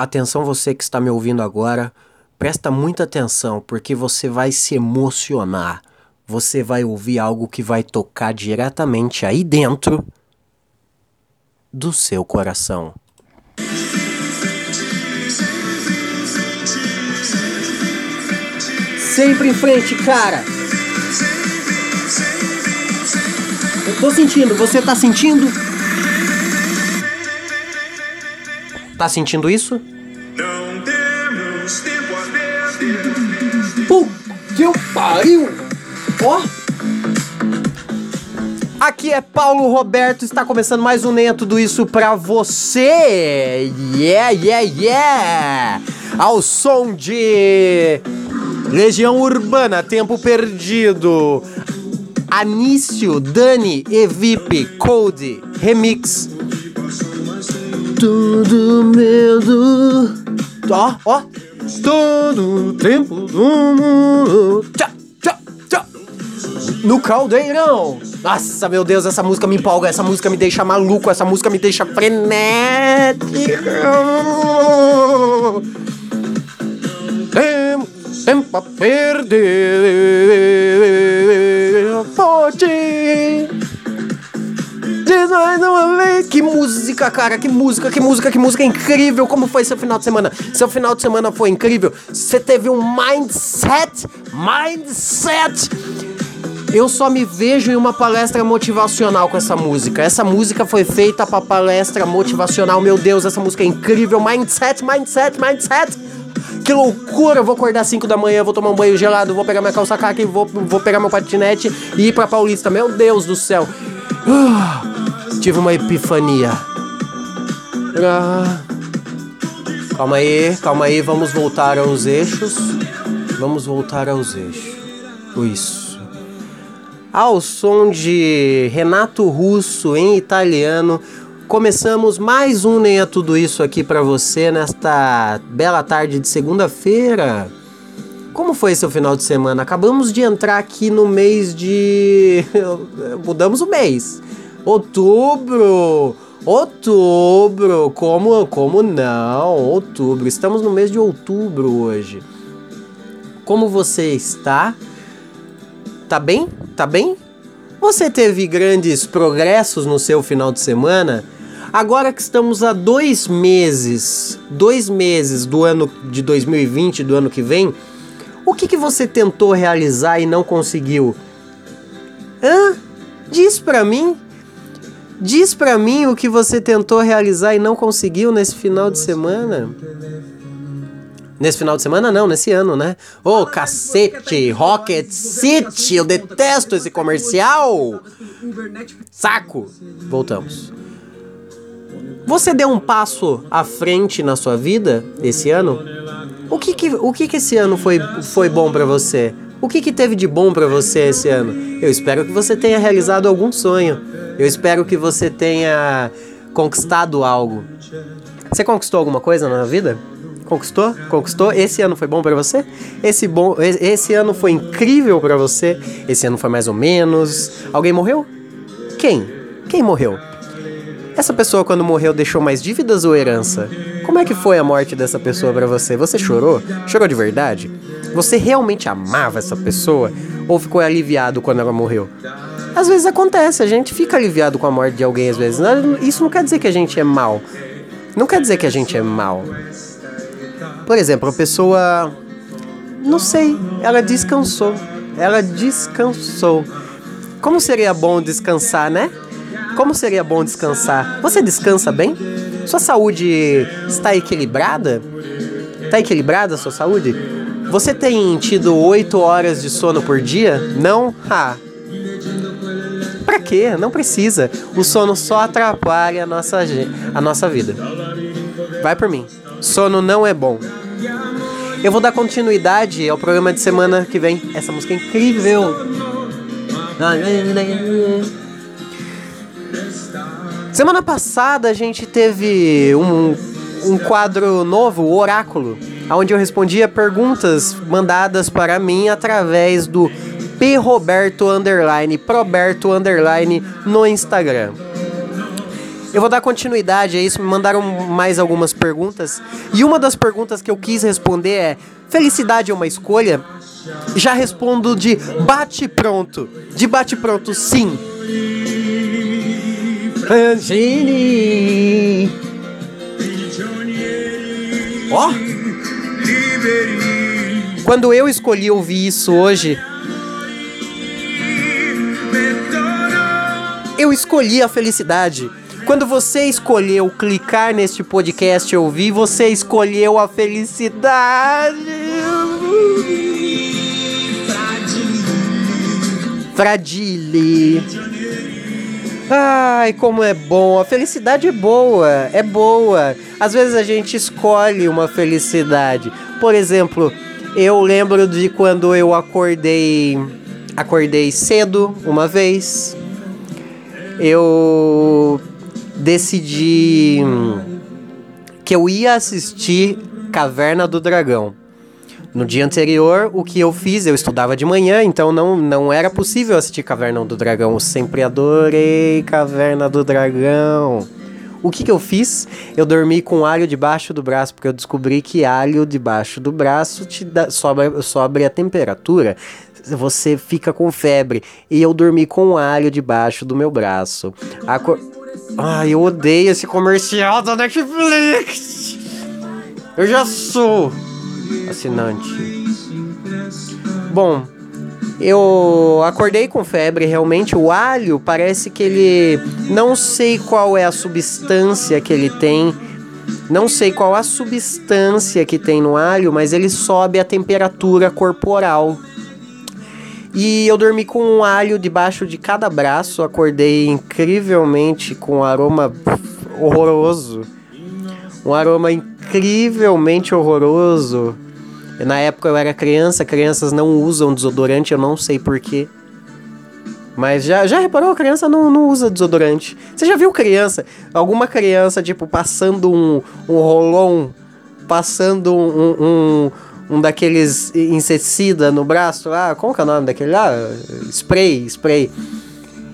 Atenção você que está me ouvindo agora, presta muita atenção porque você vai se emocionar. Você vai ouvir algo que vai tocar diretamente aí dentro do seu coração. Sempre em frente, cara. Eu tô sentindo, você tá sentindo? Tá sentindo isso? Não temos tempo a perder. Puta eu pariu! Ó! Aqui é Paulo Roberto, está começando mais um Nem Tudo Isso pra você! Yeah, yeah, yeah! Ao som de Legião Urbana, Tempo Perdido, Anício, Dani, Evip, Code, Remix. Todo medo. Ó, ó. Todo tempo do mundo. Tchá, tchá, tchá. No caldeirão. Nossa, meu Deus, essa música me empolga, essa música me deixa maluco, essa música me deixa frenético. Tempo, tempo a perder. Pode. Diz mais uma vez. Que música, cara, que música, que música, que música incrível. Como foi seu final de semana? Seu final de semana foi incrível. Você teve um mindset, mindset. Eu só me vejo em uma palestra motivacional com essa música. Essa música foi feita pra palestra motivacional. Meu Deus, essa música é incrível. Mindset, mindset, mindset. Que loucura! Eu vou acordar às 5 da manhã, vou tomar um banho gelado, vou pegar minha calça caca e vou, vou pegar meu patinete e ir pra Paulista. Meu Deus do céu! Ah, tive uma epifania. Ah. Calma aí, calma aí, vamos voltar aos eixos. Vamos voltar aos eixos. Isso. Ao som de Renato Russo em italiano, começamos mais um Nem é Tudo Isso aqui pra você nesta bela tarde de segunda-feira. Como foi seu final de semana? Acabamos de entrar aqui no mês de. Mudamos o mês. Outubro! Outubro! Como, como não? Outubro. Estamos no mês de outubro hoje. Como você está? Tá bem? Tá bem? Você teve grandes progressos no seu final de semana? Agora que estamos a dois meses, dois meses do ano de 2020, do ano que vem, o que, que você tentou realizar e não conseguiu? Hã? Diz pra mim. Diz pra mim o que você tentou realizar e não conseguiu nesse final de semana. Nesse final de semana não, nesse ano, né? Ô, oh, cacete, Rocket City, eu detesto esse comercial. Saco. Voltamos. Você deu um passo à frente na sua vida esse ano? O que que, o que, que esse ano foi, foi bom para você? O que, que teve de bom para você esse ano? Eu espero que você tenha realizado algum sonho. Eu espero que você tenha conquistado algo. Você conquistou alguma coisa na vida? Conquistou? Conquistou? Esse ano foi bom para você? Esse bom, esse ano foi incrível para você? Esse ano foi mais ou menos? Alguém morreu? Quem? Quem morreu? Essa pessoa quando morreu deixou mais dívidas ou herança? Como é que foi a morte dessa pessoa para você? Você chorou? Chorou de verdade? Você realmente amava essa pessoa ou ficou aliviado quando ela morreu? Às vezes acontece, a gente fica aliviado com a morte de alguém às vezes. Isso não quer dizer que a gente é mal. Não quer dizer que a gente é mal. Por exemplo, a pessoa não sei, ela descansou. Ela descansou. Como seria bom descansar, né? Como seria bom descansar? Você descansa bem? Sua saúde está equilibrada? Está equilibrada a sua saúde? Você tem tido 8 horas de sono por dia? Não? Ah. Quê? Não precisa. O sono só atrapalha a nossa, a nossa vida. Vai por mim. Sono não é bom. Eu vou dar continuidade ao programa de semana que vem. Essa música é incrível. Semana passada a gente teve um, um quadro novo, o Oráculo, onde eu respondia perguntas mandadas para mim através do P Roberto underline Proberto underline no Instagram. Eu vou dar continuidade a isso, me mandaram mais algumas perguntas. E uma das perguntas que eu quis responder é: felicidade é uma escolha? Já respondo de bate pronto. De bate pronto, sim. Ó. Quando eu escolhi ouvir isso hoje, eu escolhi a felicidade. Quando você escolheu clicar neste podcast e ouvir, você escolheu a felicidade. Fragile. Ai, como é bom. A felicidade é boa, é boa. Às vezes a gente escolhe uma felicidade. Por exemplo, eu lembro de quando eu acordei, acordei cedo uma vez. Eu decidi que eu ia assistir Caverna do Dragão. No dia anterior, o que eu fiz, eu estudava de manhã, então não, não era possível assistir Caverna do Dragão. Eu sempre adorei Caverna do Dragão. O que, que eu fiz? Eu dormi com alho debaixo do braço, porque eu descobri que alho debaixo do braço te dá, sobe, sobe a temperatura. Você fica com febre. E eu dormi com alho debaixo do meu braço. Acor... Ai, eu odeio esse comercial da Netflix. Eu já sou assinante. Bom, eu acordei com febre, realmente. O alho parece que ele. Não sei qual é a substância que ele tem. Não sei qual a substância que tem no alho, mas ele sobe a temperatura corporal. E eu dormi com um alho debaixo de cada braço, acordei incrivelmente com um aroma horroroso. Um aroma incrivelmente horroroso. Na época eu era criança, crianças não usam desodorante, eu não sei porquê. Mas já, já reparou? A criança não, não usa desodorante. Você já viu criança? Alguma criança, tipo, passando um, um rolon, passando um, um, um daqueles inseticida no braço lá? Como que é o nome daquele lá? Spray, spray.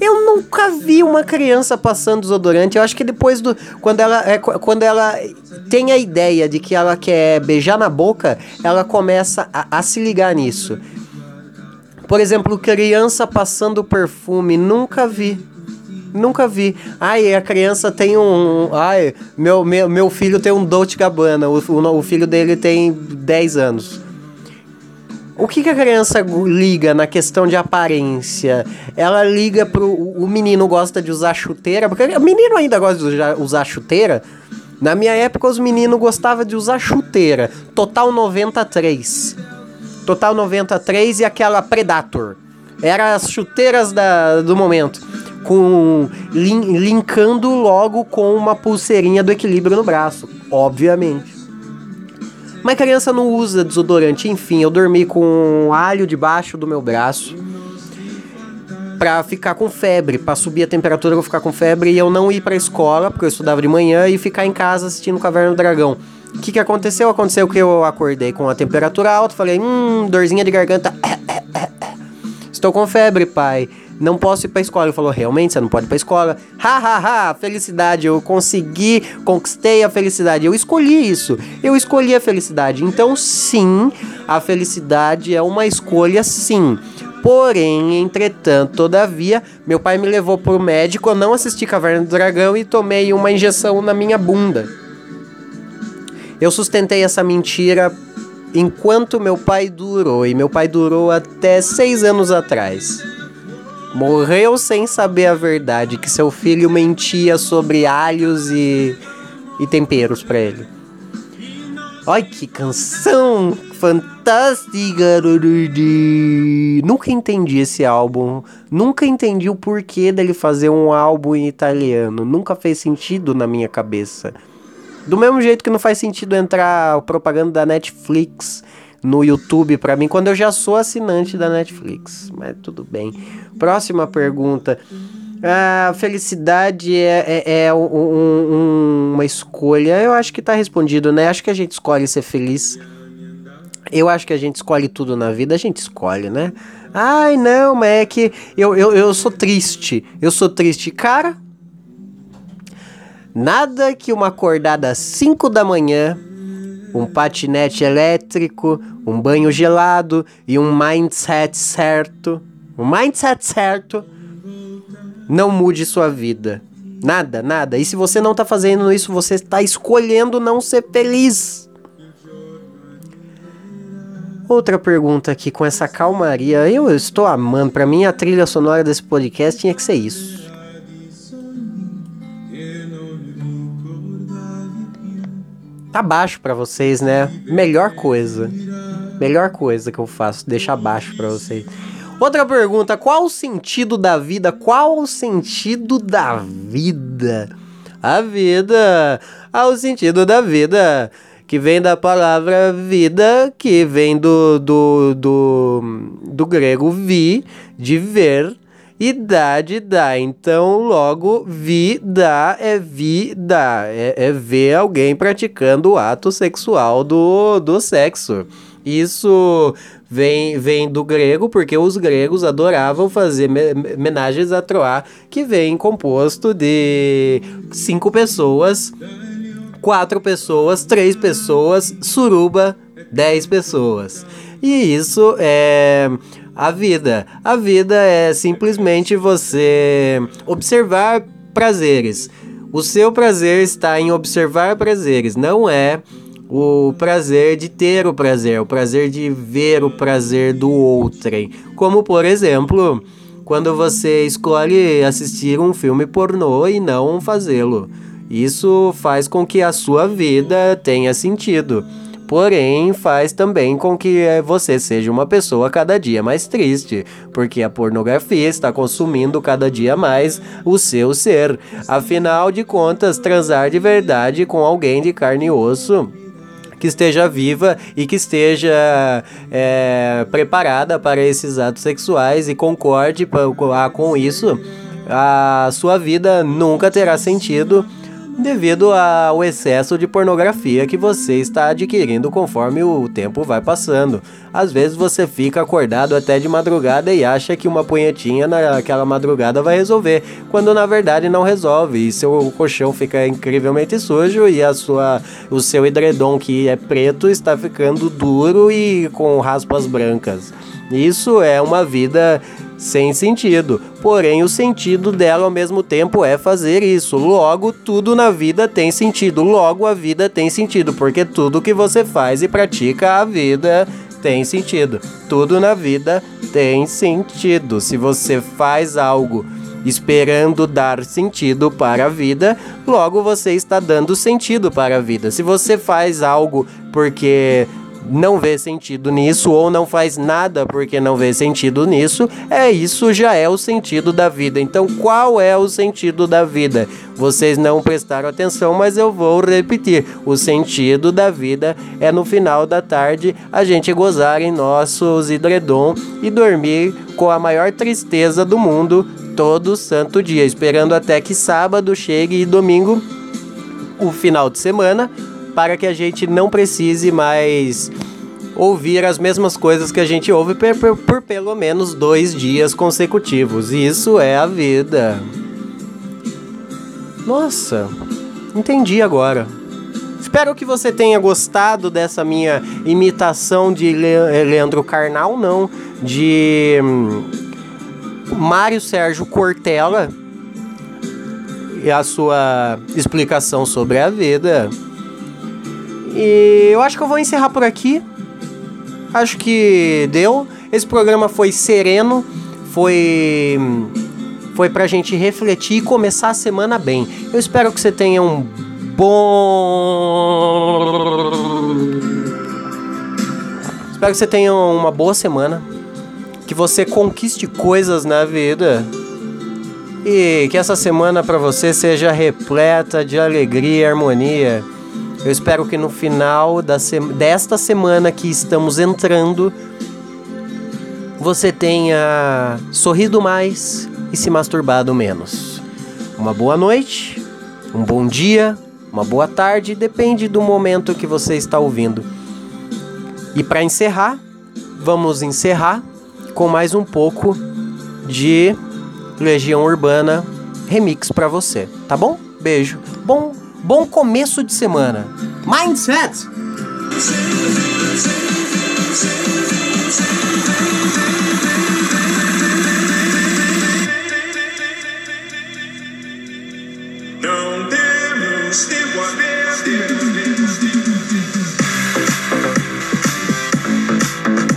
Eu nunca vi uma criança passando desodorante. Eu acho que depois do. Quando ela, é, quando ela tem a ideia de que ela quer beijar na boca, ela começa a, a se ligar nisso. Por exemplo, criança passando perfume, nunca vi. Nunca vi. Ai, a criança tem um. Ai, meu, meu, meu filho tem um Dolce Gabbana. O, o, o filho dele tem 10 anos. O que, que a criança liga na questão de aparência? Ela liga pro. O menino gosta de usar chuteira, porque o menino ainda gosta de usar, chuteira. Na minha época, os meninos gostavam de usar chuteira. Total 93. Total 93 e aquela Predator. Era as chuteiras da, do momento. Com. Lin, linkando logo com uma pulseirinha do equilíbrio no braço. Obviamente. Mas criança não usa desodorante. Enfim, eu dormi com um alho debaixo do meu braço pra ficar com febre, pra subir a temperatura, eu ficar com febre e eu não ir pra escola, porque eu estudava de manhã, e ficar em casa assistindo Caverna do Dragão. O que, que aconteceu? Aconteceu que eu acordei com a temperatura alta, falei, hum, dorzinha de garganta. Estou com febre, pai. Não posso ir pra escola. Ele falou, realmente, você não pode ir pra escola? Ha, ha, ha, felicidade. Eu consegui, conquistei a felicidade. Eu escolhi isso. Eu escolhi a felicidade. Então, sim, a felicidade é uma escolha, sim. Porém, entretanto, todavia, meu pai me levou pro médico, eu não assisti Caverna do Dragão e tomei uma injeção na minha bunda. Eu sustentei essa mentira enquanto meu pai durou, e meu pai durou até seis anos atrás. Morreu sem saber a verdade, que seu filho mentia sobre alhos e, e temperos para ele. Ai, que canção fantástica! Nunca entendi esse álbum. Nunca entendi o porquê dele fazer um álbum em italiano. Nunca fez sentido na minha cabeça. Do mesmo jeito que não faz sentido entrar propaganda da Netflix no YouTube para mim quando eu já sou assinante da Netflix. Mas tudo bem. Próxima pergunta. A felicidade é, é, é um, um, uma escolha. Eu acho que tá respondido, né? Acho que a gente escolhe ser feliz. Eu acho que a gente escolhe tudo na vida, a gente escolhe, né? Ai, não, mas é que eu, eu, eu sou triste. Eu sou triste. Cara, Nada que uma acordada às 5 da manhã, um patinete elétrico, um banho gelado e um mindset certo, um mindset certo, não mude sua vida. Nada, nada. E se você não tá fazendo isso, você está escolhendo não ser feliz. Outra pergunta aqui com essa calmaria. Eu estou amando. Pra mim, a trilha sonora desse podcast tinha que ser isso. Tá baixo pra vocês, né? Melhor coisa. Melhor coisa que eu faço, deixar baixo pra vocês. Outra pergunta: qual o sentido da vida? Qual o sentido da vida? A vida, ah, o sentido da vida, que vem da palavra vida, que vem do, do, do, do grego vi, de ver, e dá. Então, logo, vida é vida, é, é ver alguém praticando o ato sexual do, do sexo. Isso vem, vem do grego, porque os gregos adoravam fazer homenagens a Troá, que vem composto de cinco pessoas, quatro pessoas, três pessoas, suruba, dez pessoas. E isso é a vida. A vida é simplesmente você observar prazeres. O seu prazer está em observar prazeres, não é o prazer de ter o prazer, o prazer de ver o prazer do outrem. Como, por exemplo, quando você escolhe assistir um filme pornô e não fazê-lo. Isso faz com que a sua vida tenha sentido. Porém, faz também com que você seja uma pessoa cada dia mais triste, porque a pornografia está consumindo cada dia mais o seu ser. Afinal de contas, transar de verdade com alguém de carne e osso que esteja viva e que esteja é, preparada para esses atos sexuais e concorde com isso, a sua vida nunca terá sentido devido ao excesso de pornografia que você está adquirindo conforme o tempo vai passando. Às vezes você fica acordado até de madrugada e acha que uma punhetinha naquela madrugada vai resolver, quando na verdade não resolve. E seu colchão fica incrivelmente sujo e a sua, o seu edredom que é preto está ficando duro e com raspas brancas. Isso é uma vida sem sentido. Porém, o sentido dela ao mesmo tempo é fazer isso. Logo, tudo na vida tem sentido. Logo, a vida tem sentido, porque tudo que você faz e pratica a vida tem sentido. Tudo na vida tem sentido. Se você faz algo esperando dar sentido para a vida, logo você está dando sentido para a vida. Se você faz algo porque não vê sentido nisso ou não faz nada porque não vê sentido nisso, é isso já é o sentido da vida. Então, qual é o sentido da vida? Vocês não prestaram atenção, mas eu vou repetir. O sentido da vida é no final da tarde a gente gozar em nossos hidredom e dormir com a maior tristeza do mundo todo santo dia, esperando até que sábado chegue e domingo o final de semana para que a gente não precise mais ouvir as mesmas coisas que a gente ouve por, por, por, pelo menos dois dias consecutivos. Isso é a vida. Nossa, entendi agora. Espero que você tenha gostado dessa minha imitação de Le Leandro Carnal, não, de hum, Mário Sérgio Cortella e a sua explicação sobre a vida. E eu acho que eu vou encerrar por aqui. Acho que deu. Esse programa foi sereno, foi foi pra gente refletir e começar a semana bem. Eu espero que você tenha um bom Espero que você tenha uma boa semana, que você conquiste coisas na vida. E que essa semana para você seja repleta de alegria e harmonia. Eu espero que no final da se desta semana que estamos entrando, você tenha sorrido mais e se masturbado menos. Uma boa noite, um bom dia, uma boa tarde, depende do momento que você está ouvindo. E para encerrar, vamos encerrar com mais um pouco de Legião Urbana remix para você, tá bom? Beijo. Bom, bom começo de semana. Mindset!